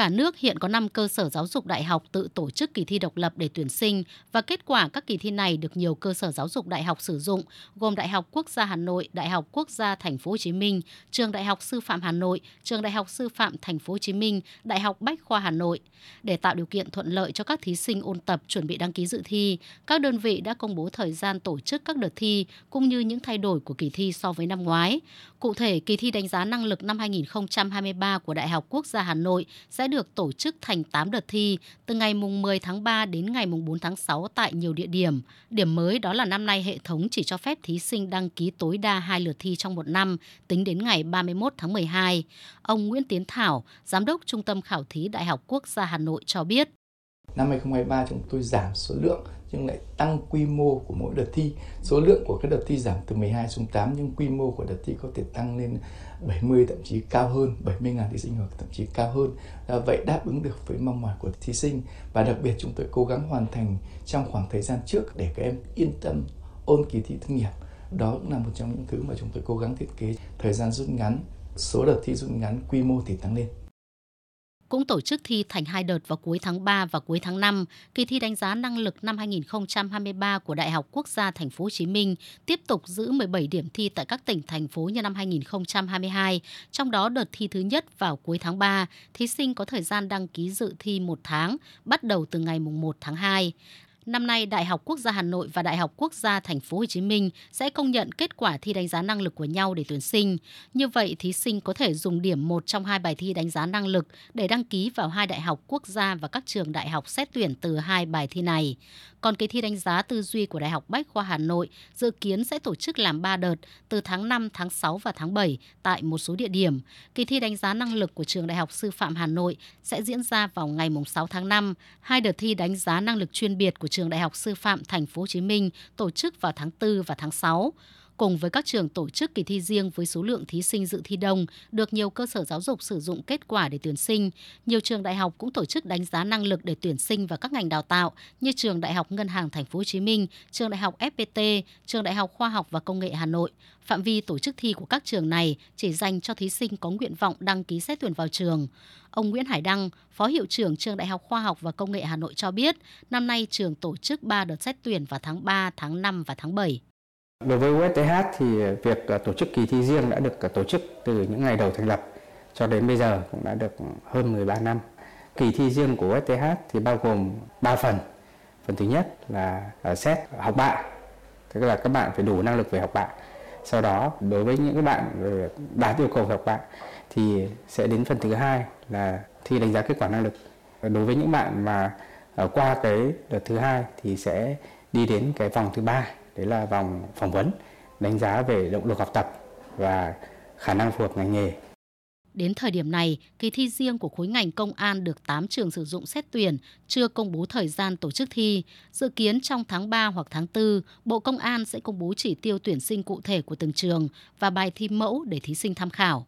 Cả nước hiện có 5 cơ sở giáo dục đại học tự tổ chức kỳ thi độc lập để tuyển sinh và kết quả các kỳ thi này được nhiều cơ sở giáo dục đại học sử dụng, gồm Đại học Quốc gia Hà Nội, Đại học Quốc gia Thành phố Hồ Chí Minh, Trường Đại học Sư phạm Hà Nội, Trường Đại học Sư phạm Thành phố Hồ Chí Minh, Đại học Bách khoa Hà Nội. Để tạo điều kiện thuận lợi cho các thí sinh ôn tập chuẩn bị đăng ký dự thi, các đơn vị đã công bố thời gian tổ chức các đợt thi cũng như những thay đổi của kỳ thi so với năm ngoái. Cụ thể, kỳ thi đánh giá năng lực năm 2023 của Đại học Quốc gia Hà Nội sẽ được tổ chức thành 8 đợt thi từ ngày mùng 10 tháng 3 đến ngày mùng 4 tháng 6 tại nhiều địa điểm. Điểm mới đó là năm nay hệ thống chỉ cho phép thí sinh đăng ký tối đa hai lượt thi trong một năm, tính đến ngày 31 tháng 12. Ông Nguyễn Tiến Thảo, Giám đốc Trung tâm Khảo thí Đại học Quốc gia Hà Nội cho biết. Năm 2023 chúng tôi giảm số lượng nhưng lại tăng quy mô của mỗi đợt thi. Số lượng của các đợt thi giảm từ 12 xuống 8 nhưng quy mô của đợt thi có thể tăng lên 70 thậm chí cao hơn, 70.000 thí sinh hoặc thậm chí cao hơn. À, vậy đáp ứng được với mong mỏi của thí sinh và đặc biệt chúng tôi cố gắng hoàn thành trong khoảng thời gian trước để các em yên tâm ôn kỳ thi tốt nghiệp. Đó cũng là một trong những thứ mà chúng tôi cố gắng thiết kế thời gian rút ngắn, số đợt thi rút ngắn, quy mô thì tăng lên cũng tổ chức thi thành hai đợt vào cuối tháng 3 và cuối tháng 5. Kỳ thi đánh giá năng lực năm 2023 của Đại học Quốc gia Thành phố Hồ Chí Minh tiếp tục giữ 17 điểm thi tại các tỉnh thành phố như năm 2022. Trong đó đợt thi thứ nhất vào cuối tháng 3, thí sinh có thời gian đăng ký dự thi một tháng, bắt đầu từ ngày 1 tháng 2. Năm nay, Đại học Quốc gia Hà Nội và Đại học Quốc gia Thành phố Hồ Chí Minh sẽ công nhận kết quả thi đánh giá năng lực của nhau để tuyển sinh. Như vậy, thí sinh có thể dùng điểm một trong hai bài thi đánh giá năng lực để đăng ký vào hai đại học quốc gia và các trường đại học xét tuyển từ hai bài thi này. Còn kỳ thi đánh giá tư duy của Đại học Bách khoa Hà Nội dự kiến sẽ tổ chức làm 3 đợt từ tháng 5, tháng 6 và tháng 7 tại một số địa điểm. Kỳ thi đánh giá năng lực của trường Đại học Sư phạm Hà Nội sẽ diễn ra vào ngày 6 tháng 5. Hai đợt thi đánh giá năng lực chuyên biệt của trường Đại học Sư phạm Thành phố Hồ Chí Minh tổ chức vào tháng 4 và tháng 6 cùng với các trường tổ chức kỳ thi riêng với số lượng thí sinh dự thi đông, được nhiều cơ sở giáo dục sử dụng kết quả để tuyển sinh. Nhiều trường đại học cũng tổ chức đánh giá năng lực để tuyển sinh vào các ngành đào tạo như trường Đại học Ngân hàng Thành phố Hồ Chí Minh, trường Đại học FPT, trường Đại học Khoa học và Công nghệ Hà Nội. Phạm vi tổ chức thi của các trường này chỉ dành cho thí sinh có nguyện vọng đăng ký xét tuyển vào trường. Ông Nguyễn Hải Đăng, Phó Hiệu trưởng Trường Đại học Khoa học và Công nghệ Hà Nội cho biết, năm nay trường tổ chức 3 đợt xét tuyển vào tháng 3, tháng 5 và tháng 7. Đối với USTH thì việc à, tổ chức kỳ thi riêng đã được à, tổ chức từ những ngày đầu thành lập cho đến bây giờ cũng đã được hơn 13 năm. Kỳ thi riêng của USTH thì bao gồm 3 phần. Phần thứ nhất là à, xét học bạ, tức là các bạn phải đủ năng lực về học bạ. Sau đó đối với những các bạn ờ, đạt yêu cầu về học bạ thì sẽ đến phần thứ hai là thi đánh giá kết quả năng lực. Đối với những bạn mà qua cái đợt thứ hai thì sẽ đi đến cái vòng thứ ba đấy là vòng phỏng vấn đánh giá về động lực học tập và khả năng phù hợp ngành nghề. Đến thời điểm này, kỳ thi riêng của khối ngành công an được 8 trường sử dụng xét tuyển, chưa công bố thời gian tổ chức thi. Dự kiến trong tháng 3 hoặc tháng 4, Bộ Công an sẽ công bố chỉ tiêu tuyển sinh cụ thể của từng trường và bài thi mẫu để thí sinh tham khảo.